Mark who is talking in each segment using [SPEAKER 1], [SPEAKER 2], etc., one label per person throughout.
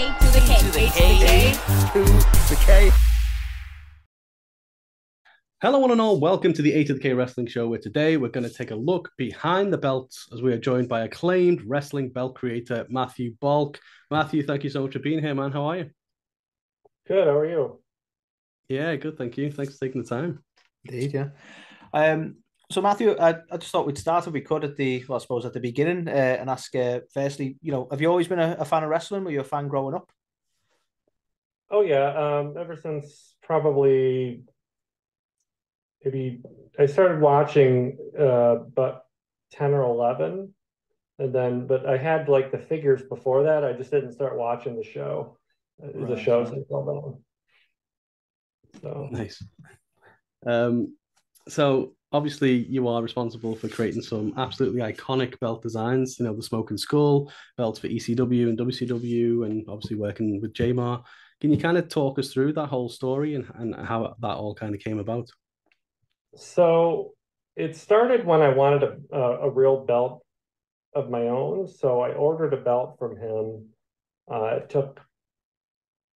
[SPEAKER 1] A to the K.
[SPEAKER 2] to the
[SPEAKER 1] A
[SPEAKER 2] K.
[SPEAKER 3] to the K.
[SPEAKER 4] Hello, one and all. Welcome to the A to the K Wrestling Show, where today we're going to take a look behind the belts as we are joined by acclaimed wrestling belt creator Matthew Balk. Matthew, thank you so much for being here, man. How are you?
[SPEAKER 5] Good. How are you?
[SPEAKER 4] Yeah, good. Thank you. Thanks for taking the time.
[SPEAKER 3] Indeed, yeah. Um, so Matthew, I, I just thought we'd start if we could at the, well, I suppose at the beginning, uh, and ask uh, firstly, you know, have you always been a, a fan of wrestling? Were you a fan growing up?
[SPEAKER 5] Oh yeah. Um, ever since probably maybe I started watching uh but 10 or 11 and then but I had like the figures before that. I just didn't start watching the show. uh, the shows until then. So
[SPEAKER 4] Nice. Um, so obviously you are responsible for creating some absolutely iconic belt designs. You know, the Smokin' Skull belts for ECW and WCW, and obviously working with J-Mar. Can you kind of talk us through that whole story and, and how that all kind of came about?
[SPEAKER 5] So it started when I wanted a, a, a real belt of my own. So I ordered a belt from him. Uh, it took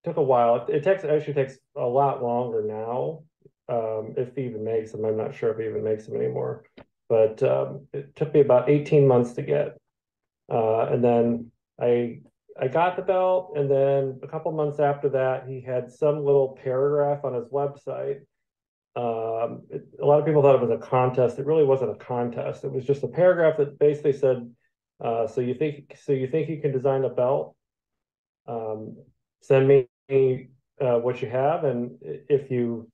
[SPEAKER 5] took a while. It, it takes actually takes a lot longer now. Um, if he even makes them, I'm not sure if he even makes them anymore. But um, it took me about 18 months to get. Uh, and then I I got the belt, and then a couple months after that, he had some little paragraph on his website um, it, a lot of people thought it was a contest. It really wasn't a contest. It was just a paragraph that basically said, uh, "So you think so you think you can design a belt? Um, send me uh, what you have, and if you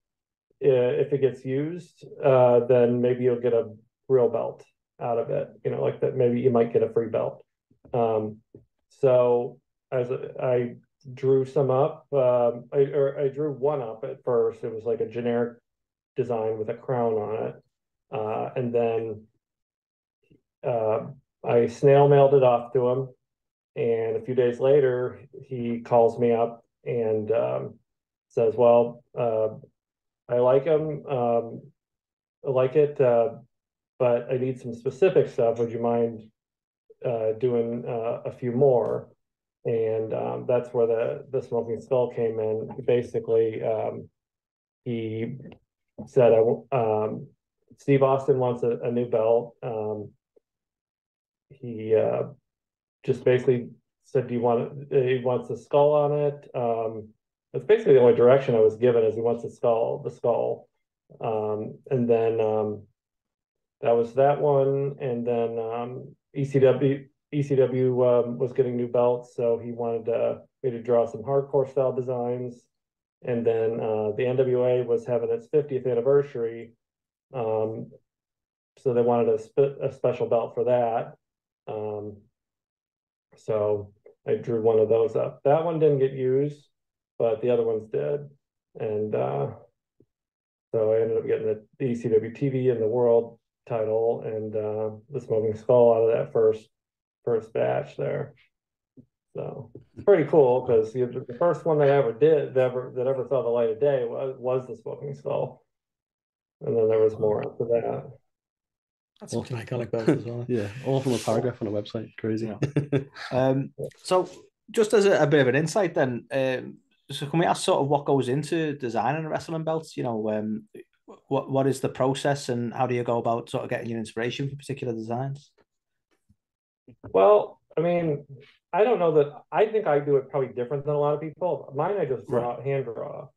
[SPEAKER 5] if it gets used, uh, then maybe you'll get a real belt out of it. You know, like that. Maybe you might get a free belt." Um, so as I drew some up, um, I or I drew one up at first. It was like a generic design with a crown on it. Uh, and then uh, I snail mailed it off to him. And a few days later, he calls me up and um, says, Well, uh, I like them. Um, I like it, uh, but I need some specific stuff. Would you mind uh, doing uh, a few more? And um, that's where the, the smoking skull came in. Basically, um, he said, "I um, Steve Austin wants a, a new belt." Um, he uh, just basically said, "Do you want?" It? He wants a skull on it. That's basically the only direction I was given. Is he wants the skull, the skull, um, and then um, that was that one. And then um, ECW ECW um, was getting new belts, so he wanted uh, me to draw some hardcore style designs. And then uh, the NWA was having its 50th anniversary. Um, so they wanted a, spe- a special belt for that. Um, so I drew one of those up. That one didn't get used, but the other ones dead. And uh, so I ended up getting the, the ECW TV and the world title and uh, the smoking skull out of that first first batch there. So it's pretty cool because the, the first one they ever did that ever that ever saw the light of day was, was the smoking skull, and then there was more after that.
[SPEAKER 3] That's such an iconic belt as well.
[SPEAKER 4] Yeah, all from a paragraph on a website. Crazy.
[SPEAKER 3] Um, so just as a, a bit of an insight, then, um, so can we ask sort of what goes into designing a wrestling belt? You know, um, what what is the process and how do you go about sort of getting your inspiration for particular designs?
[SPEAKER 5] Well, I mean, I don't know that I think I do it probably different than a lot of people. Mine I just draw hand draw.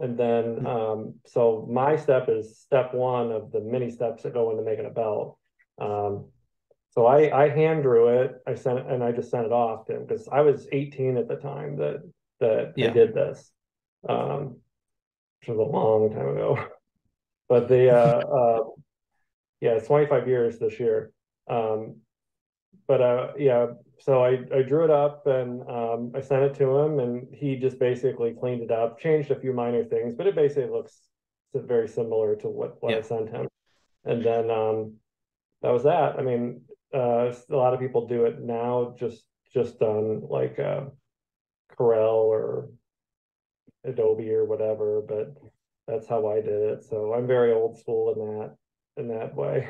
[SPEAKER 5] And then um so my step is step one of the many steps that go into making a belt. Um so I I hand drew it, I sent it and I just sent it off to him because I was 18 at the time that that
[SPEAKER 3] Yeah.
[SPEAKER 5] I did this. Um which was a long time ago. But the uh uh yeah, it's 25 years this year. Um but uh yeah so i i drew it up and um i sent it to him and he just basically cleaned it up changed a few minor things but it basically looks very similar to what what i sent him and then um that was that i mean uh a lot of people do it now just just on like uh corel or adobe or whatever but that's how i did it so i'm very old school in that in that way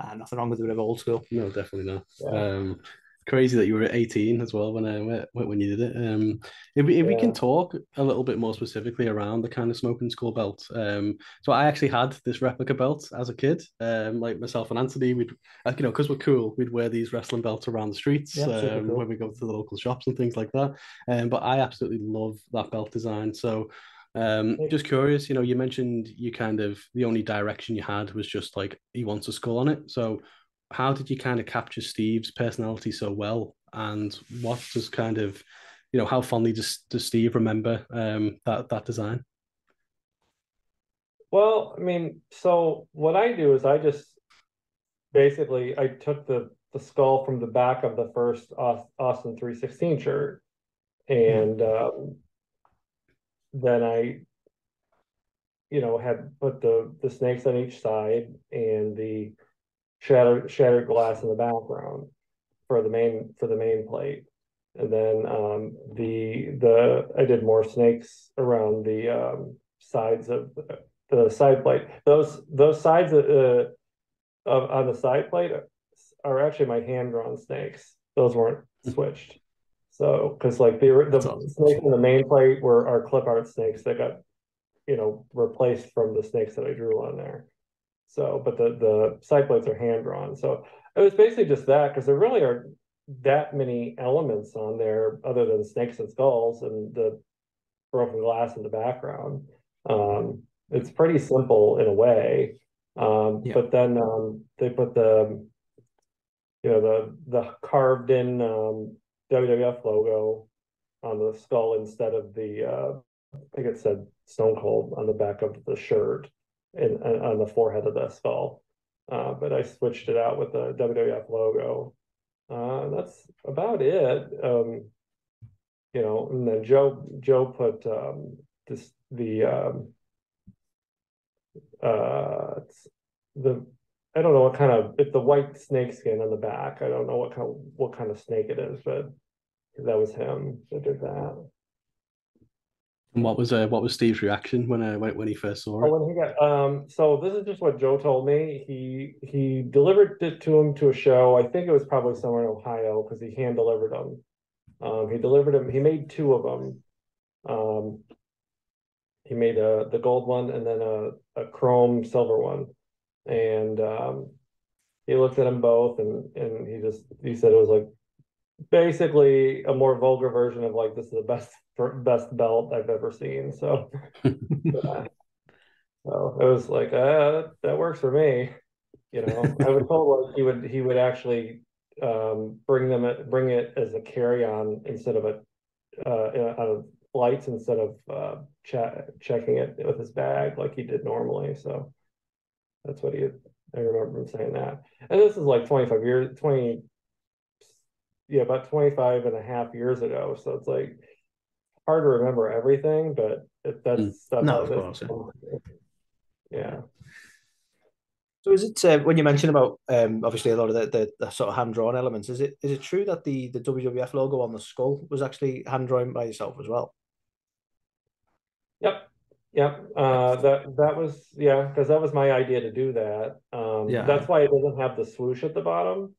[SPEAKER 3] Uh, nothing wrong with a bit of old school.
[SPEAKER 4] No, definitely not.
[SPEAKER 5] Yeah.
[SPEAKER 4] Um, crazy that you were at 18 as well when I went when you did it. Um, if we, if yeah. we can talk a little bit more specifically around the kind of smoking skull belt. Um, so I actually had this replica belt as a kid. Um, like myself and Anthony, we'd you know because we're cool, we'd wear these wrestling belts around the streets yeah, um, cool. when we go to the local shops and things like that. Um, but I absolutely love that belt design. So. Um, just curious, you know, you mentioned you kind of the only direction you had was just like he wants a skull on it. So how did you kind of capture Steve's personality so well? And what does kind of, you know, how fondly does, does Steve remember um, that that design?
[SPEAKER 5] Well, I mean, so what I do is I just basically I took the the skull from the back of the first Austin 316 shirt, and um, then I, you know, had put the the snakes on each side and the shattered shattered glass in the background for the main for the main plate. And then um, the the I did more snakes around the um, sides of the, the, side plate. Those those sides uh, of on the side plate are actually my hand drawn snakes. Those weren't hmm. switched. So because like the the awesome. snakes in the main plate were our clip art snakes that got you know replaced from the snakes that I drew on there. So, but the the side plates are hand drawn. So it was basically just that because there really are that many elements on there other than snakes and skulls and the broken glass in the background. Um, it's pretty simple in a way. Um, yeah. But then um, they put the you know the the carved in um, WWF logo on the skull instead of the uh, I think it said Stone Cold on the back of the shirt in, on the forehead of the skull. Uh, but I switched it out with the WWF logo. Uh, that's about it. Um, you know, and then Joe Joe put um, this the um, uh, the I don't know what kind of it's the white snake skin on the back. I don't know what kind of what kind of snake it is, but that was him that did that.
[SPEAKER 4] And what was uh, what was Steve's reaction when uh, when when he first saw it?
[SPEAKER 5] Oh, when he got um, so this is just what Joe told me. He he delivered it to him to a show. I think it was probably somewhere in Ohio because he hand delivered them. Um, he delivered them. He made two of them. Um, he made a the gold one and then a a chrome silver one, and um, he looked at them both and and he just he said it was like basically a more vulgar version of like this is the best best belt I've ever seen. So, yeah. so it was like, uh, that works for me. You know, I was told like he would he would actually um, bring them bring it as a carry on instead of a uh, out of flights instead of uh, checking it with his bag like he did normally. So that's what he. I remember him saying that. And this is like 25 years, 20, yeah, about 25 and a half years ago. So it's like hard to remember everything, but it, that's mm. stuff.
[SPEAKER 3] No, of course.
[SPEAKER 5] Yeah. yeah.
[SPEAKER 3] So is it uh, when you mentioned about um, obviously a lot of the, the, the sort of hand drawn elements? Is it is it true that the the WWF logo on the skull was actually hand drawn by yourself as well?
[SPEAKER 5] Yep, yep. Uh, that that was yeah, because that was my idea to do that. Um, yeah, that's why it doesn't have the swoosh at the bottom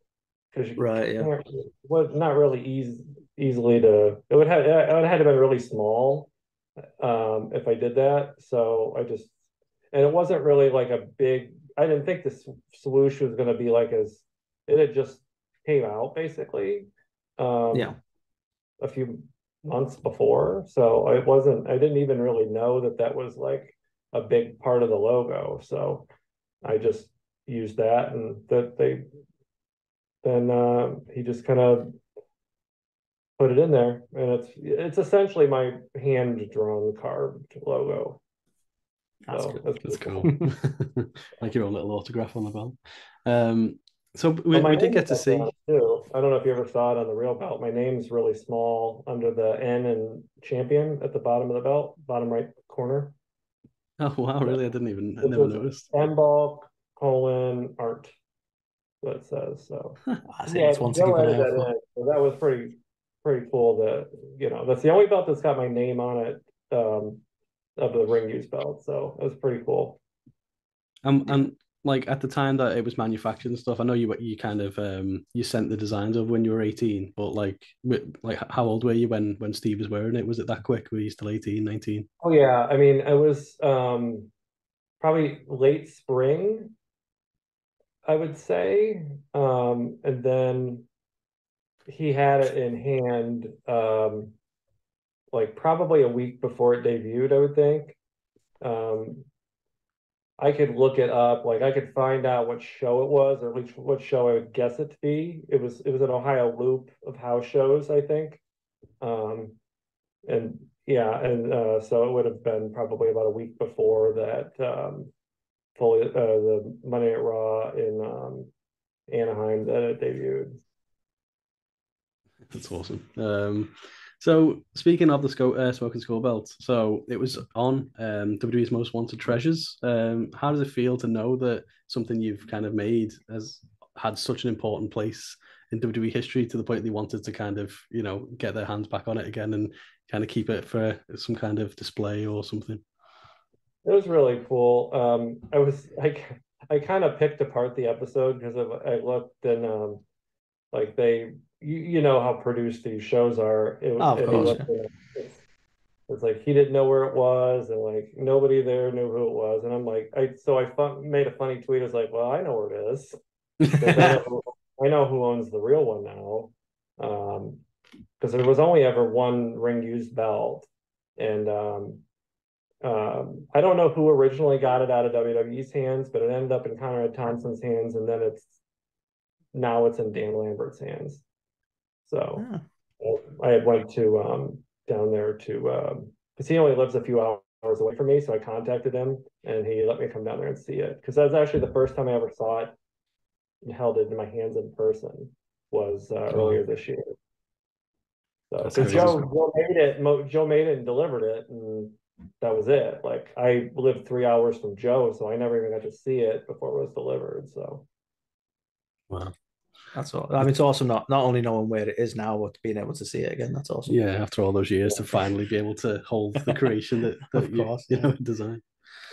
[SPEAKER 3] because right, yeah,
[SPEAKER 5] was not really easy easily to it would have it would have been really small um if I did that. So I just and it wasn't really like a big I didn't think this solution was gonna be like as it had just came out basically. Um
[SPEAKER 3] yeah
[SPEAKER 5] a few months before. So it wasn't I didn't even really know that that was like a big part of the logo. So I just used that and that they then uh, he just kind of put it in there, and it's it's essentially my hand drawn carved logo.
[SPEAKER 4] That's so, That's, that's cool. like your own little autograph on the belt. Um, so we, well, we did get to see.
[SPEAKER 5] Too. I don't know if you ever saw it on the real belt. My name's really small under the N and champion at the bottom of the belt, bottom right corner.
[SPEAKER 4] Oh wow! Really, I didn't even. I never noticed.
[SPEAKER 5] M Balk colon art. What it says. So
[SPEAKER 3] I think yeah, it's to keep an
[SPEAKER 5] So that was pretty pretty cool that you know that's the only belt that's got my name on it um of the ring use belt so it was pretty cool
[SPEAKER 4] um and like at the time that it was manufactured and stuff, I know you you kind of um you sent the designs of when you were 18, but like like how old were you when when Steve was wearing it? Was it that quick? Were you still 18, 19?
[SPEAKER 5] Oh yeah, I mean, it was um probably late spring, I would say. Um and then he had it in hand um like probably a week before it debuted, I would think. Um I could look it up, like I could find out what show it was, or at least what show I would guess it to be. It was it was an Ohio loop of house shows, I think. Um, and yeah, and uh, so it would have been probably about a week before that um, fully uh, the Monday at Raw in um, Anaheim that it debuted.
[SPEAKER 4] That's awesome. Um, so speaking of the Sco- uh, Smoking Skull belt, so it was on um, WWE's Most Wanted Treasures. Um, how does it feel to know that something you've kind of made has had such an important place in WWE history to the point they wanted to kind of you know get their hands back on it again and kind of keep it for some kind of display or something?
[SPEAKER 5] It was really cool. Um, I was like, I kind of picked apart the episode because I looked and um, like they you, you know how produced these shows are.
[SPEAKER 3] It, oh, of course.
[SPEAKER 5] it's, it's, like he didn't know where it was, and like nobody there knew who it was. And I'm like, I so I fun, made a funny tweet. I was like, well, I know where it is. I, know, I know who owns the real one now. Um, because there was only ever one ring used belt, and um, um, I don't know who originally got it out of WWE's hands, but it ended up in Conrad Thompson's hands, and then it's now it's in Dan Lambert's hands. So. I had went to um, down there to um, because he only lives a few hours away from me, so I contacted him and he let me come down there and see it because that was actually the first time I ever saw it and held it in my hands in person was uh, cool. earlier this year. So so Joe Joe made it Joe made it and delivered it and that was it. Like I lived three hours from Joe, so I never even got to see it before it was delivered. So
[SPEAKER 4] wow.
[SPEAKER 3] That's all. I mean, it's awesome not not only knowing where it is now, but being able to see it again. That's awesome.
[SPEAKER 4] Yeah, after all those years, to finally be able to hold the creation that, that you, course, you know design.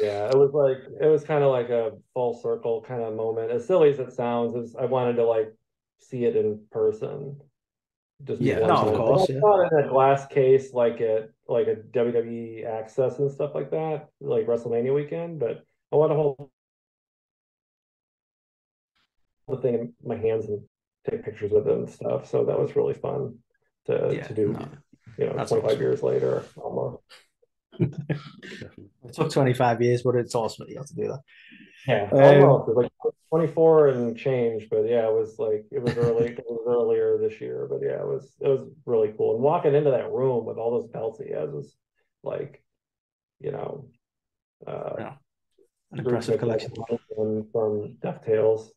[SPEAKER 5] Yeah, it was like it was kind of like a full circle kind of moment. As silly as it sounds, was, I wanted to like see it in person.
[SPEAKER 3] Just yeah, no, of course.
[SPEAKER 5] I saw it in a glass case, like at like a WWE Access and stuff like that, like WrestleMania weekend. But I want to hold the thing in my hands and take pictures with it and stuff. So that was really fun to yeah, to do. No, you know, twenty five awesome. years later, almost.
[SPEAKER 3] it took twenty five years, but it's awesome that you have to do that.
[SPEAKER 5] Yeah, um, almost like twenty four and change, but yeah, it was like it was early. it was earlier this year, but yeah, it was it was really cool. And walking into that room with all those belts he has was like, you know, uh,
[SPEAKER 3] yeah. an impressive collection
[SPEAKER 5] from, from DuckTales.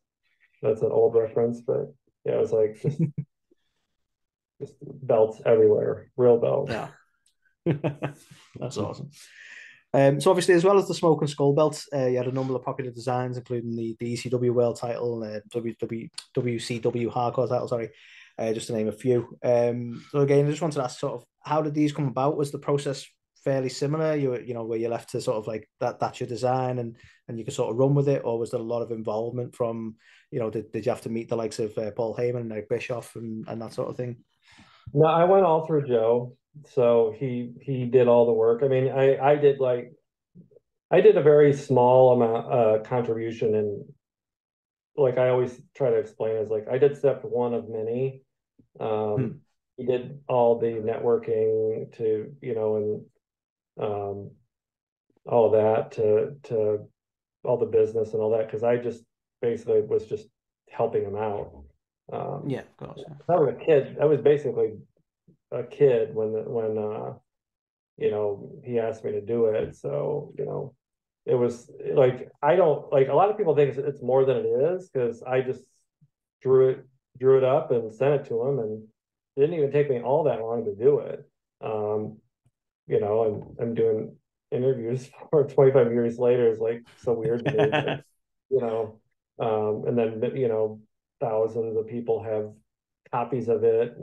[SPEAKER 5] That's an old reference, but yeah, it was like just just belts everywhere, real belts.
[SPEAKER 3] Yeah, that's awesome. Um, so obviously, as well as the smokin' skull belts, uh, you had a number of popular designs, including the, the ECW World Title, uh, WW, WCW Hardcore Title. Sorry, uh, just to name a few. Um, so again, I just wanted to ask, sort of, how did these come about? Was the process fairly similar? You you know, where you left to sort of like that that's your design and and you can sort of run with it, or was there a lot of involvement from you know, did, did you have to meet the likes of uh, Paul Heyman and Eric Bischoff and, and that sort of thing?
[SPEAKER 5] No, I went all through Joe. So he he did all the work. I mean, I I did like I did a very small amount uh contribution and like I always try to explain is like I did step one of many. Um hmm. he did all the networking to, you know, and um all that to to all the business and all that because I just basically was just helping him out.
[SPEAKER 3] Um, yeah, of course.
[SPEAKER 5] I was a kid. I was basically a kid when the, when uh, you know he asked me to do it. So you know, it was like I don't like a lot of people think it's more than it is because I just drew it drew it up and sent it to him and it didn't even take me all that long to do it. Um, you know, I'm I'm doing interviews for 25 years later is like so weird to me. But, you know, um, and then you know thousands of people have copies of it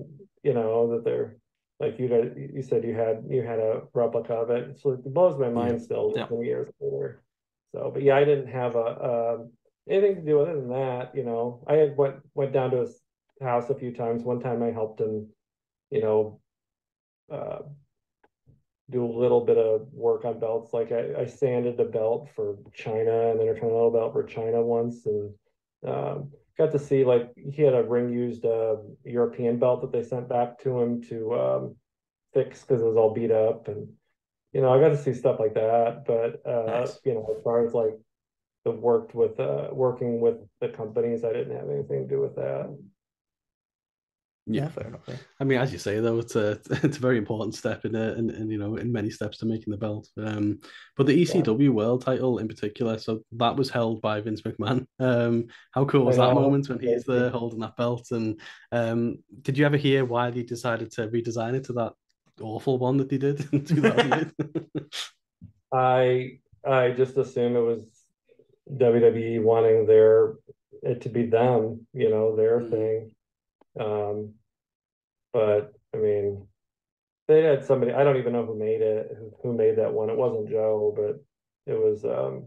[SPEAKER 5] you know that they're like you got you said you had you had a replica of it so it blows my mind still yeah. 20 years later so but yeah i didn't have a, a anything to do other than that, you know, I had went went down to his house a few times. One time I helped him, you know, uh, do a little bit of work on belts. Like I, I sanded the belt for Chyna and Intercontinental belt for Chyna once, and um, got to see like he had a ring used uh, European belt that they sent back to him to um, fix because it was all beat up, and you know I got to see stuff like that. But uh, nice. you know, as far as like the worked with uh, working with the companies, I didn't have anything to do with that.
[SPEAKER 4] Yeah, fair enough. Yeah. I mean, as you say, though, it's a it's a very important step in it, and, and you know, in many steps to making the belt. Um, but the ECW yeah. World Title in particular, so that was held by Vince McMahon. Um, how cool was that moment when he's there holding that belt? And um, did you ever hear why they decided to redesign it to that awful one that they did in 2008?
[SPEAKER 5] I I just assume it was WWE wanting their it to be them, you know, their mm. thing. Um, but I mean, they had somebody, I don't even know who made it, who, who made that one. It wasn't Joe, but it was, um,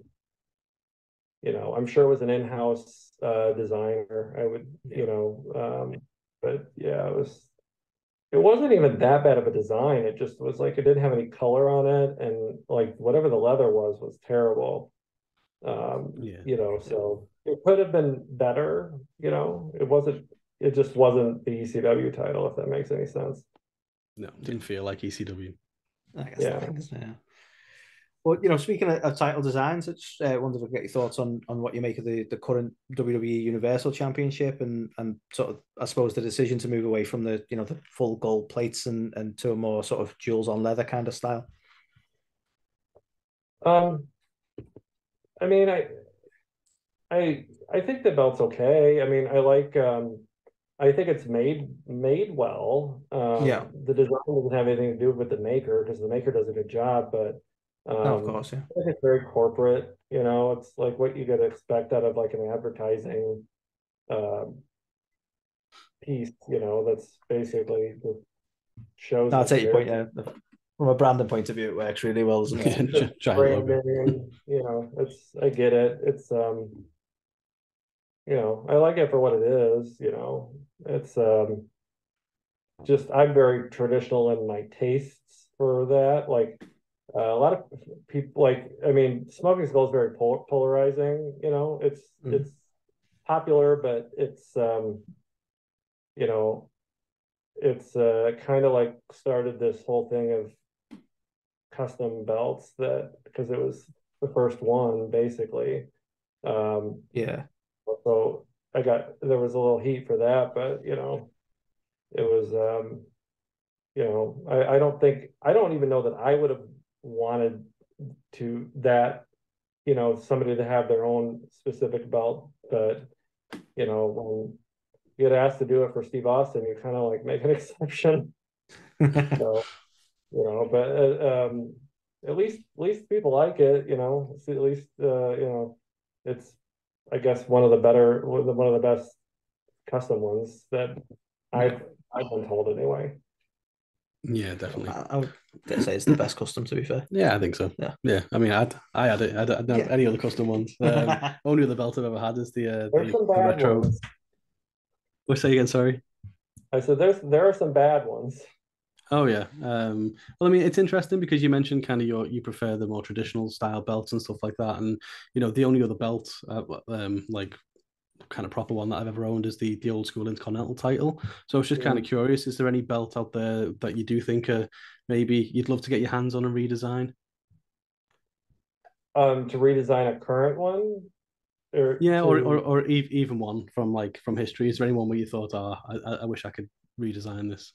[SPEAKER 5] you know, I'm sure it was an in-house uh, designer. I would, you know, um, but yeah, it was, it wasn't even that bad of a design. It just was like, it didn't have any color on it. And like whatever the leather was, was terrible. Um, yeah. you know, so it could have been better, you know, it wasn't it just wasn't the ECW title, if that makes any sense.
[SPEAKER 4] No, didn't feel like ECW.
[SPEAKER 3] I guess yeah. Thing, yeah. Well, you know, speaking of, of title designs, it's just uh, wanted to get your thoughts on on what you make of the, the current WWE Universal Championship and and sort of I suppose the decision to move away from the you know the full gold plates and and to a more sort of jewels on leather kind of style.
[SPEAKER 5] Um, I mean, I I I think the belt's okay. I mean, I like um I think it's made made well. Um,
[SPEAKER 3] yeah.
[SPEAKER 5] The design doesn't have anything to do with the maker because the maker does a good job, but
[SPEAKER 3] um, of course, yeah.
[SPEAKER 5] it's very corporate. You know, it's like what you could expect out of like an advertising um, piece. You know, that's basically the shows.
[SPEAKER 3] No, I'll take your point. Yeah, from a branding point of view, it works really well, doesn't it?
[SPEAKER 5] branding, you know, it's I get it. It's um you know, I like it for what it is, you know. It's um just I'm very traditional in my tastes for that. Like uh, a lot of people like I mean, smoking skull is very pol- polarizing, you know. It's mm. it's popular, but it's um you know, it's uh kind of like started this whole thing of custom belts that because it was the first one basically. Um
[SPEAKER 3] yeah
[SPEAKER 5] so I got there was a little heat for that, but you know, it was um, you know, I, I don't think I don't even know that I would have wanted to that, you know, somebody to have their own specific belt, but you know, when you get asked to do it for Steve Austin, you kind of like make an exception. so, you know, but uh, um, at least at least people like it, you know. At least uh, you know, it's I guess one of the better one of the best custom ones that I've I've been told anyway.
[SPEAKER 4] Yeah, definitely. I,
[SPEAKER 3] I would say it's the best custom. To be fair.
[SPEAKER 4] Yeah, I think so.
[SPEAKER 3] Yeah,
[SPEAKER 4] yeah. I mean, I'd, I had it. I don't, have yeah. any other custom ones. Um, only other belt I've ever had is the uh, the, the retro. Ones. What say again? Sorry.
[SPEAKER 5] I said there's there are some bad ones.
[SPEAKER 4] Oh yeah. Um, well, I mean, it's interesting because you mentioned kind of your you prefer the more traditional style belts and stuff like that, and you know the only other belt, uh, um, like kind of proper one that I've ever owned is the the old school Intercontinental title. So I was just yeah. kind of curious: is there any belt out there that you do think uh, maybe you'd love to get your hands on and redesign?
[SPEAKER 5] Um, to redesign a current one,
[SPEAKER 4] or yeah, to... or, or or even one from like from history. Is there anyone where you thought, oh, I, I wish I could redesign this?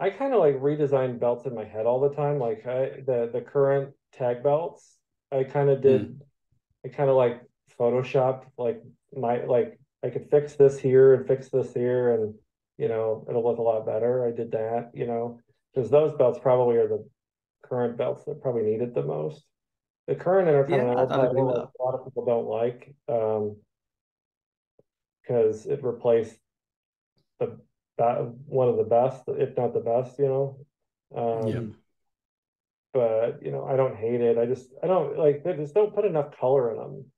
[SPEAKER 5] I kind of like redesign belts in my head all the time. Like I, the the current tag belts, I kind of did. Mm. I kind of like photoshopped like my like I could fix this here and fix this here, and you know it'll look a lot better. I did that, you know, because those belts probably are the current belts that probably need it the most. The current intercontinental yeah, title, a lot of people don't like because um, it replaced the one of the best, if not the best, you know. Um, yeah. But you know, I don't hate it. I just I don't like they just don't put enough color in them.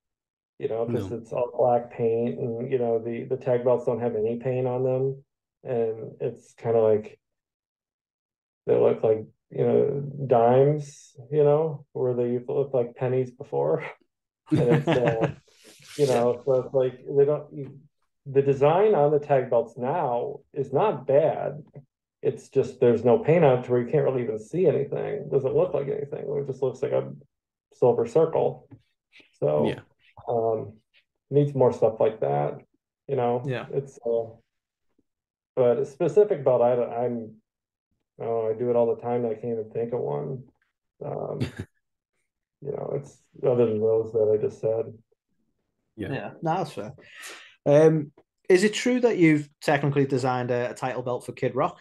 [SPEAKER 5] you know, because
[SPEAKER 4] No.
[SPEAKER 5] it's all black paint and, you know, the, the tag belts don't have any paint on them. And it's kind of like, they look like, you know, dimes, you know, where they look like pennies before. And it's, uh, you know, so it's like they don't. You, the design on the tag belts now is not bad. It's just there's no paint on it to where you can't really even see anything. It doesn't look like anything. It just looks like a silver circle. So
[SPEAKER 4] Yeah.
[SPEAKER 5] um, needs more stuff like that. You know,
[SPEAKER 3] Yeah.
[SPEAKER 5] It's uh, but a specific belt, I don't- I'm. Oh, I do it all the time. I can't even think of one. Um, you know, it's other than those that I just said.
[SPEAKER 4] Yeah.
[SPEAKER 3] Yeah, no, that's fair. Um, is it true that you've technically designed a, a title belt for Kid Rock?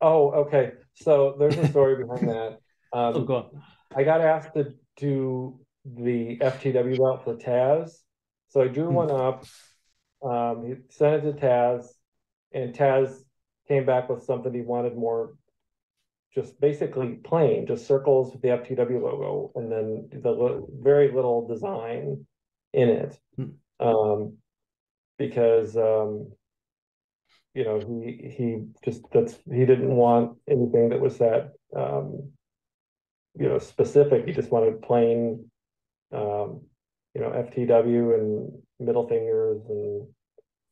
[SPEAKER 5] Oh, okay. So there's a story behind that.
[SPEAKER 3] Oh,
[SPEAKER 5] Um,
[SPEAKER 3] go on.
[SPEAKER 5] I got asked to do the FTW belt for Taz. So I drew
[SPEAKER 3] Hmm.
[SPEAKER 5] one up. Um, he sent it to Taz, and Taz came back with something he wanted more just basically plain, just circles with the FTW logo, and then the li- very little design in it. Um, because um, you know, he he just that's he didn't want anything that was that um, you know, specific. He just wanted plain um, you know, FTW and middle fingers and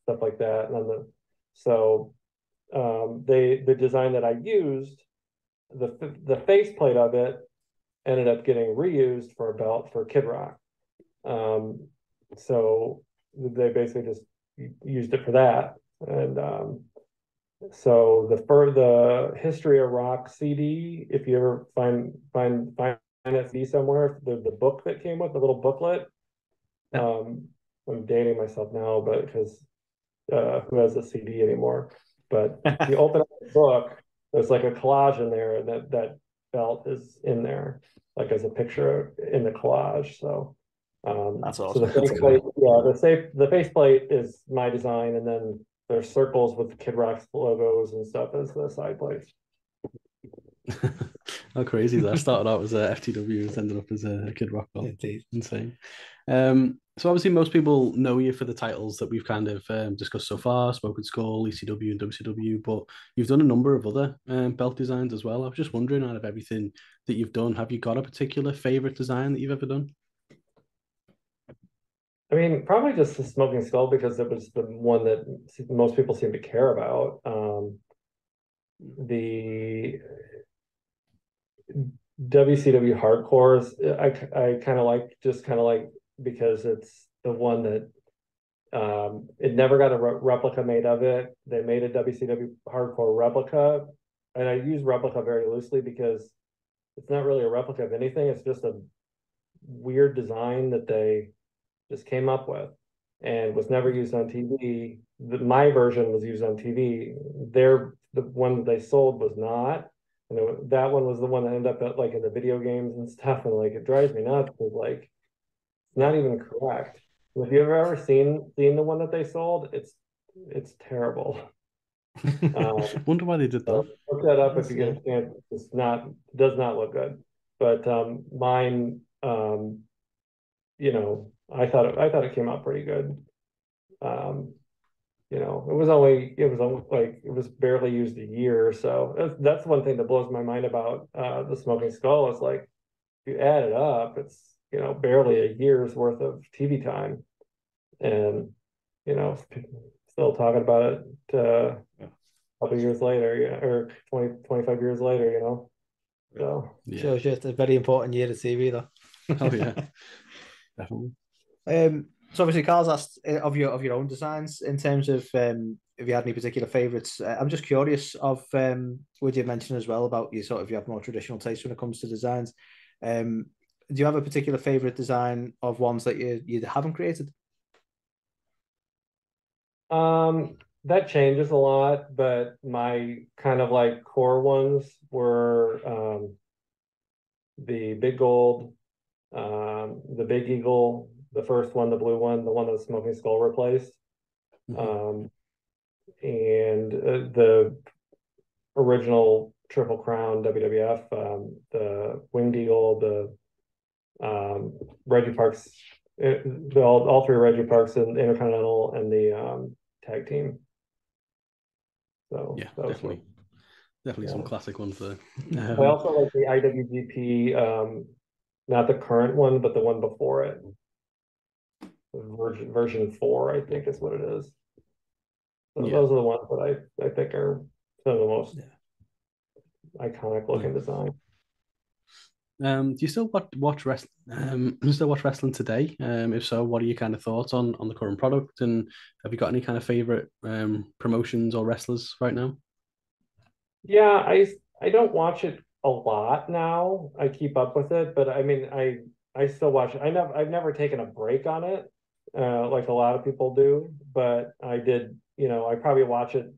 [SPEAKER 5] stuff like that. And the so um they the design that I used, the the faceplate of it ended up getting reused for a belt for Kid Rock. Um so they basically just used it for that. And um so the for the history of rock CD, if you ever find find find that CD somewhere, the the book that came with the little booklet. Um, I'm dating myself now, but because uh, who has a CD anymore? But you open up the book, there's like a collage in there, and that that belt is in there, like as a picture in the collage. So. Um,
[SPEAKER 3] That's
[SPEAKER 5] so
[SPEAKER 3] awesome.
[SPEAKER 5] the
[SPEAKER 3] That's
[SPEAKER 5] faceplate, yeah, the safe the faceplate is my design, and then there's circles with Kid Rock's logos and stuff as the side plates.
[SPEAKER 4] How crazy that started out as a FTW and ended up as a Kid Rock belt.
[SPEAKER 3] Indeed.
[SPEAKER 4] Insane. Um, so obviously most people know you for the titles that we've kind of um, discussed so far, Smoking Skull, ECW and WCW, but you've done a number of other um, belt designs as well. I was just wondering, out of everything that you've done, have you got a particular favorite design that you've ever done?
[SPEAKER 5] I mean, probably just the Smoking Skull because it was the one that most people seem to care about. Um, the WCW Hardcores, I I kind of like just kind of like because it's the one that um, it never got a re- replica made of it. They made a WCW Hardcore replica, and I use replica very loosely because it's not really a replica of anything. It's just a weird design that they just came up with and was never used on TV. The, my version was used on TV. Their the one that they sold was not. And it, that one was the one that ended up at, like in the video games and stuff. And like it drives me nuts because like it's not even correct. If you've ever seen seen the one that they sold, it's it's terrible. Um,
[SPEAKER 4] Wonder why they did that.
[SPEAKER 5] Look that up if you get a chance. It's not does not look good. But um mine um you know, I thought it I thought it came out pretty good. Um you know, it was only it was only like it was barely used a year or so. That's, that's one thing that blows my mind about uh the smoking skull is like if you add it up, it's you know barely a year's worth of TV time. And you know, still talking about it uh couple years later, yeah, or 20, 25 years later, you know. So
[SPEAKER 4] Yeah.
[SPEAKER 3] Shows you it's a very important year to TV, though.
[SPEAKER 4] Oh yeah. Definitely.
[SPEAKER 3] Um, so obviously, Carl's asked uh, of your of your own designs in terms of um, if you had any particular favorites. Uh, I'm just curious of um, would you mention as well about you sort of you have more traditional taste when it comes to designs. Um, do you have a particular favorite design of ones that you you haven't created?
[SPEAKER 5] um that changes a lot, but my kind of like core ones were um the big gold, um, the big eagle, the first one, the blue one, the one that Smoking Skull replaced.
[SPEAKER 4] Mhm.
[SPEAKER 5] Um, and uh, the original Triple Crown WWF, um, the Winged Eagle, the um, Reggie Parks it, the all, all three Reggie Parks and Intercontinental and the um, tag team. So
[SPEAKER 4] Yeah, definitely. Definitely some classic ones there.
[SPEAKER 5] I
[SPEAKER 4] Um,
[SPEAKER 5] also like the IWGP, um, not the current one, but the one before it. Version, version four, I think is what it is. So
[SPEAKER 4] Yeah.
[SPEAKER 5] those are the ones that I, I think are some of the most
[SPEAKER 3] Yeah.
[SPEAKER 5] iconic looking design.
[SPEAKER 4] Um, do you still watch watch rest um do you still watch wrestling today? Um, if so, what are your kind of thoughts on on the current product? And have you got any kind of favorite um promotions or wrestlers right now?
[SPEAKER 5] Yeah, I I don't watch it a lot now. I keep up with it, but I mean, I I still watch it. I never I've never taken a break on it, uh, like a lot of people do. But I did, you know, I probably watch it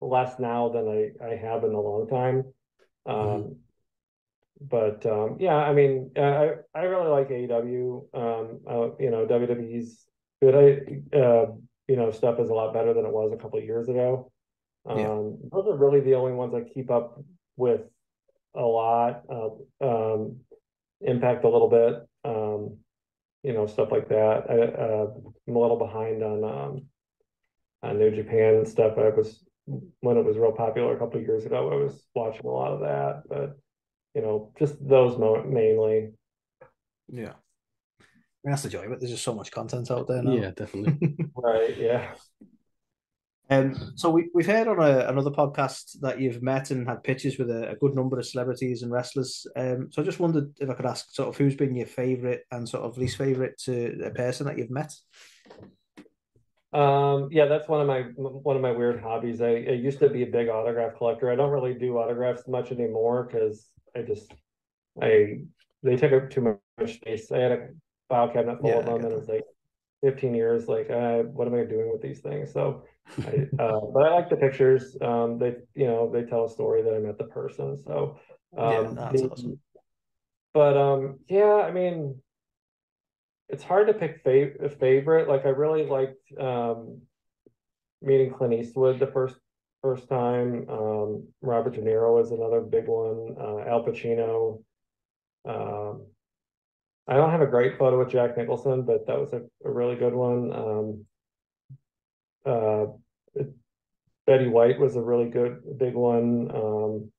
[SPEAKER 5] less now than I I have in a long time. Um, but um, yeah, I mean, I I really like AEW. Um, uh, you know, WWE's good. I uh, you know, stuff is a lot better than it was a couple of years ago.
[SPEAKER 3] Yeah.
[SPEAKER 5] Um, those are really the only ones I keep up with a lot. Uh, um, Impact a little bit. Um, you know, stuff like that. I, uh, I'm a little behind on um, on New Japan and stuff. I was when it was real popular a couple of years ago. I was watching a lot of that, but you know, just those mo- mainly.
[SPEAKER 3] Yeah. I mean, that's the joy of it. There's just so much content out there now.
[SPEAKER 4] Yeah, definitely.
[SPEAKER 5] Right. Yeah.
[SPEAKER 3] Um, so we, we've heard on a, another podcast that you've met and had pitches with a, a good number of celebrities and wrestlers. Um, so I just wondered if I could ask sort of who's been your favourite and sort of least favourite to a person that you've met?
[SPEAKER 5] Um, yeah, that's one of my one of my weird hobbies. I, I used to be a big autograph collector. I don't really do autographs much anymore because I just I they take up too much space. I had a file cabinet full
[SPEAKER 3] Yeah,
[SPEAKER 5] of them, and it was like 15 years. Like, uh, what am I doing with these things? So, I, uh, but I like the pictures. Um, they you know they tell a story that I met the person. So,
[SPEAKER 3] Yeah,
[SPEAKER 5] um,
[SPEAKER 3] that's
[SPEAKER 5] the-
[SPEAKER 3] awesome.
[SPEAKER 5] but um, yeah, I mean, it's hard to pick fav- a favorite. Like I really liked um meeting Clint Eastwood the first first time. Um, Robert De Niro is another big one. Uh, Al Pacino. Um, I don't have a great photo with Jack Nicholson, but that was a, a really good one. Um, uh, it- Betty White was a really good big one. Um,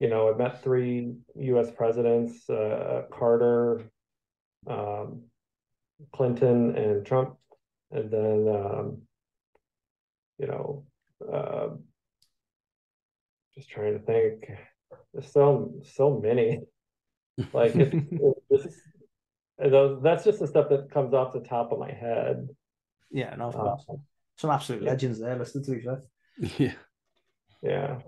[SPEAKER 5] you know, I met three U.S. presidents: uh, Carter, um, Clinton, and Trump, and then um, you know, uh, just trying to think. There's so so many. Like if, if this is, those, that's just the stuff that comes off the top of my head.
[SPEAKER 3] Yeah, no, of
[SPEAKER 5] Uh.
[SPEAKER 3] Some absolute
[SPEAKER 5] yeah.
[SPEAKER 3] legends there, listen to be fair.
[SPEAKER 4] yeah.
[SPEAKER 5] Yeah.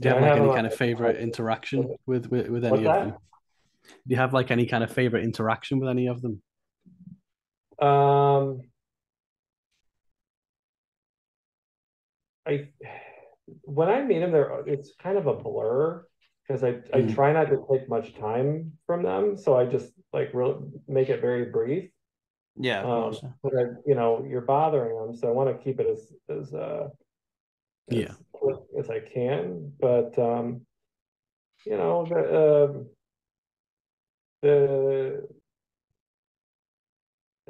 [SPEAKER 4] Do you
[SPEAKER 5] Yeah,
[SPEAKER 4] have like any kind of favorite interaction with with, with any
[SPEAKER 5] What's
[SPEAKER 4] of
[SPEAKER 5] that?
[SPEAKER 4] them? Do you have like any kind of favorite interaction with any of them?
[SPEAKER 5] Um, I when I meet them, they're it's kind of a blur because I I
[SPEAKER 4] Mm.
[SPEAKER 5] try not to take much time from them, so I just like really make it very brief.
[SPEAKER 3] Yeah,
[SPEAKER 5] Um, but I, you know, you're bothering them, so I want to keep it as as uh as
[SPEAKER 4] Yeah.
[SPEAKER 5] quick as I can. But um, you know, the um the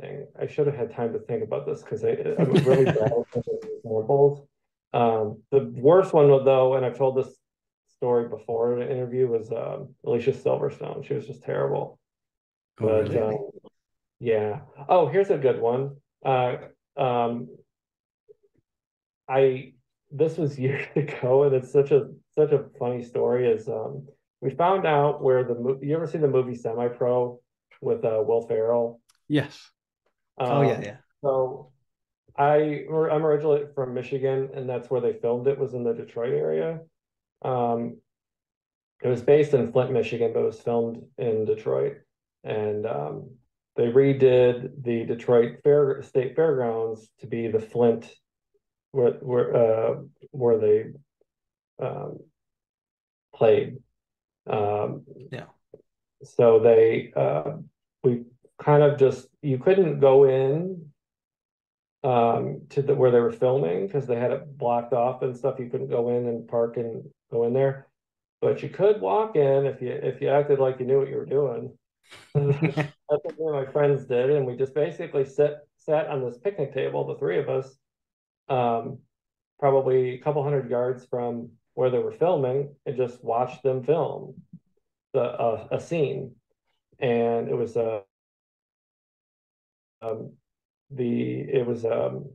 [SPEAKER 5] thing I should have had time to think about this because I'm really bad at examples. Um, the worst one though, and I've told this story before in an interview, was um, Alicia Silverstone. She was just terrible.
[SPEAKER 4] Oh,
[SPEAKER 5] But
[SPEAKER 4] really?
[SPEAKER 5] um, yeah. Oh, here's a good one. Uh, um, I this was years ago, and it's such a such a funny story. Is um, we found out where the movie. You ever seen the movie Semi Pro with uh, Will Ferrell?
[SPEAKER 4] Yes.
[SPEAKER 3] oh,
[SPEAKER 5] Um,
[SPEAKER 3] yeah, yeah.
[SPEAKER 5] So I I'm originally from Michigan, and that's where they filmed it. Was in the Detroit area. Um, it was based in Flint, Michigan, but it was filmed in Detroit, and um, they redid the Detroit Fair State Fairgrounds to be the Flint, where where uh, where they um, played. Um,
[SPEAKER 3] Yeah.
[SPEAKER 5] So they uh, we kind of just you couldn't go in um to the where they were filming because they had it blocked off and stuff. You couldn't go in and park and go in there, but you could walk in if you if you acted like you knew what you were doing. that's what my friends did, and we just basically sat sat on this picnic table, the three of us, um, probably a couple hundred yards from where they were filming, and just watched them film the uh, a scene, and it was a um, the it was um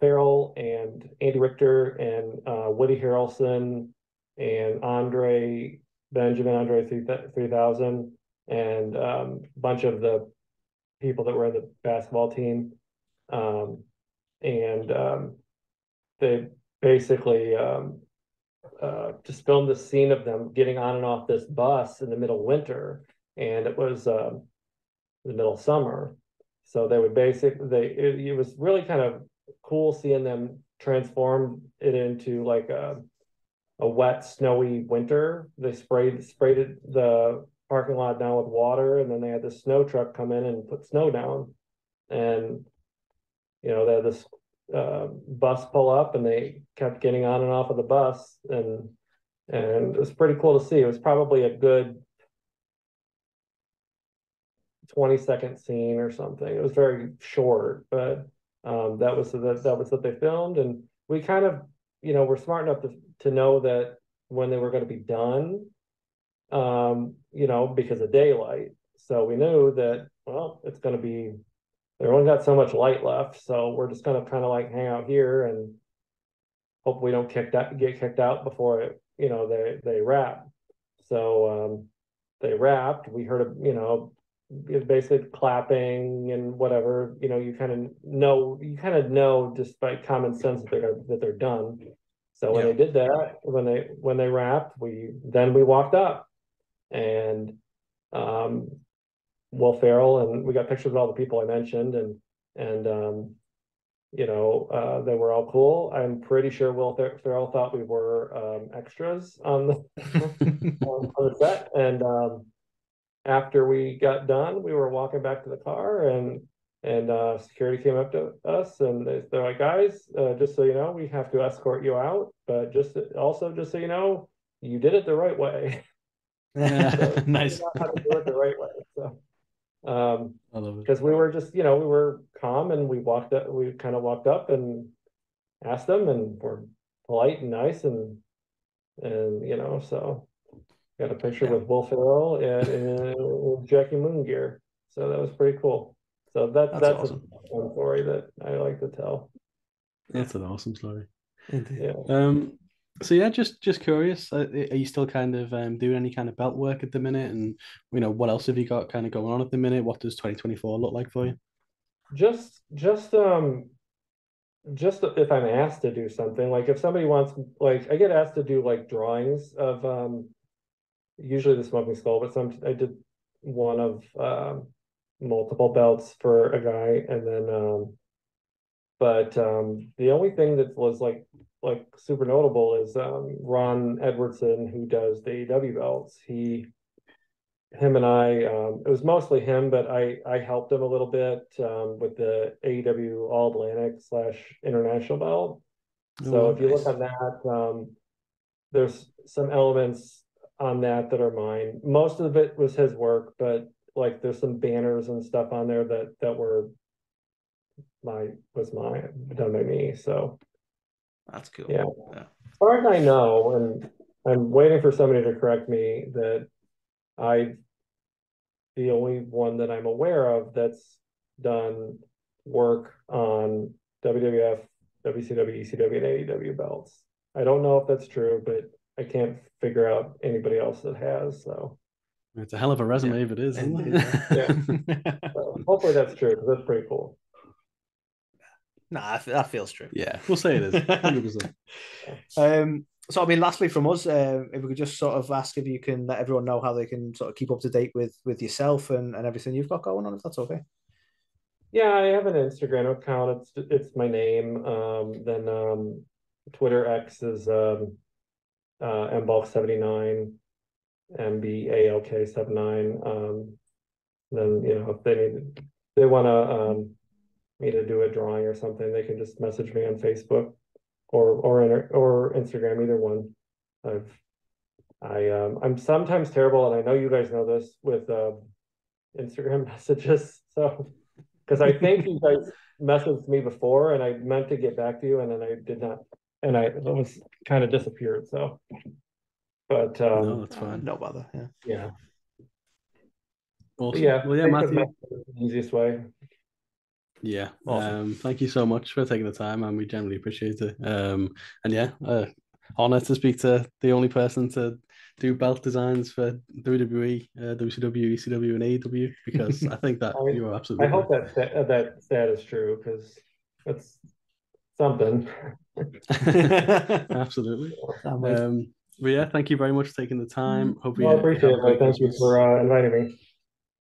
[SPEAKER 5] Ferrell and Andy Richter and uh, Woody Harrelson and Andre Benjamin Andre three thousand and um, a bunch of the people that were in the basketball team, um, and um, they basically um, uh, just filmed the scene of them getting on and off this bus in the middle of winter, and it was um, the middle of summer. So they would basically they it, it was really kind of cool seeing them transform it into like a a wet, snowy winter. They sprayed sprayed the parking lot down with water, and then they had the snow truck come in and put snow down. And you know, they had this uh, bus pull up, and they kept getting on and off of the bus, and and it was pretty cool to see. It was probably a good 20 second scene or something. It was very short, but um, that was that, that was what they filmed. And we kind of, you know, we're smart enough to, to know that when they were going to be done, um, you know, because of daylight. So we knew that, well, it's going to be, they only got so much light left. So we're just going to kind of like hang out here and hope we don't kick that, get kicked out before it, you know, they, they wrap. So, um, they wrapped, we heard, a, you know, basically clapping and whatever, you know, you kind of know, you kind of know just by common sense that they're, that they're done. So when
[SPEAKER 3] Yeah.
[SPEAKER 5] they did that, when they, when they wrapped, we, then we walked up and, um, Will Ferrell and we got pictures of all the people I mentioned and, and, um, you know, uh, they were all cool. I'm pretty sure Will Fer- Ferrell thought we were, um, extras on the, on on the set and, um, after we got done, we were walking back to the car and and uh, security came up to us and they, they're like, guys, uh, just so you know, we have to escort you out, but just also just so you know, you did it the right way.
[SPEAKER 3] nice.
[SPEAKER 5] You know how to do it the right way. So, um,
[SPEAKER 4] I love it.
[SPEAKER 5] because we were just, you know, we were calm and we walked up, we kind of walked up and asked them and were polite and nice and and you know, so got a picture
[SPEAKER 3] Yeah.
[SPEAKER 5] with Will Ferrell and, and Jackie Moon gear. So that was pretty cool. So that
[SPEAKER 3] That's
[SPEAKER 5] that's,
[SPEAKER 3] awesome.
[SPEAKER 5] a fun story that I like to tell.
[SPEAKER 4] That's an awesome story.
[SPEAKER 5] Yeah.
[SPEAKER 4] Um, so yeah, just just curious. uh, Are you still kind of um, doing any kind of belt work at the minute? And you know, what else have you got kind of going on at the minute? What does 2024 look like for you?
[SPEAKER 5] Just just um just if I'm asked to do something, like if somebody wants like I get asked to do like drawings of um usually the smoking skull, but some I did one of um multiple belts for a guy and then um but um the only thing that was like like super notable is um Ron Edwardsen who does the AEW belts. He him and I um it was mostly him, but I I helped him a little bit um with the AEW All Atlantic slash International belt. So if you look on that, um, there's some elements on that that are mine. Most of it was his work, but like there's some banners and stuff on there that that were my was mine done by me. So
[SPEAKER 3] That's cool.
[SPEAKER 5] Yeah. as far as I know, and I'm waiting for somebody to correct me that I the only one that I'm aware of that's done work on WWF, WCW, ECW, and AEW belts. I don't know if that's true, but I can't figure out anybody else that has. So,
[SPEAKER 4] It's a hell of a resume if it is. isn't
[SPEAKER 3] Indeed,
[SPEAKER 4] it?
[SPEAKER 5] so hopefully that's true because that's pretty cool.
[SPEAKER 3] Nah, that- that feels true.
[SPEAKER 4] yeah, we'll say it is. 100%.
[SPEAKER 3] Um, so I mean, lastly from us, uh, if we could just sort of ask if you can let everyone know how they can sort of keep up to date with with yourself and, and everything you've got going on, if that's okay.
[SPEAKER 5] Yeah, I have an Instagram account. It's it's my name. Um, then um, Twitter X is um, uh, mbalk79, mbalk79. Um, then you know if they need they want to um, me to do a drawing or something, they can just message me on Facebook or or inter- or Instagram, either one. I've I um I'm sometimes terrible, and I know you guys know this with uh Instagram messages. So, because I think you guys messaged me before, and I meant to get back to you, and then I did not, and I was kind of disappeared. So, but um,
[SPEAKER 4] no, that's fine.
[SPEAKER 3] No bother. Yeah.
[SPEAKER 5] yeah,
[SPEAKER 4] Awesome.
[SPEAKER 5] yeah.
[SPEAKER 4] Well, yeah,
[SPEAKER 5] think of
[SPEAKER 4] Mathew.
[SPEAKER 5] messaging is the easiest way.
[SPEAKER 4] Yeah.
[SPEAKER 3] Awesome.
[SPEAKER 4] Um, thank you so much for taking the time, and we generally appreciate it. Um, and yeah, uh, honor to speak to the only person to do belt designs for WWE, uh, WCW, ECW, and AEW because I think that
[SPEAKER 5] I-
[SPEAKER 4] you are absolutely.
[SPEAKER 5] I hope that that that, that is true because that's something.
[SPEAKER 4] absolutely. Um, but yeah, thank you very much for taking the time. Hope we
[SPEAKER 5] Well, I appreciate it. Thank you for uh, inviting me.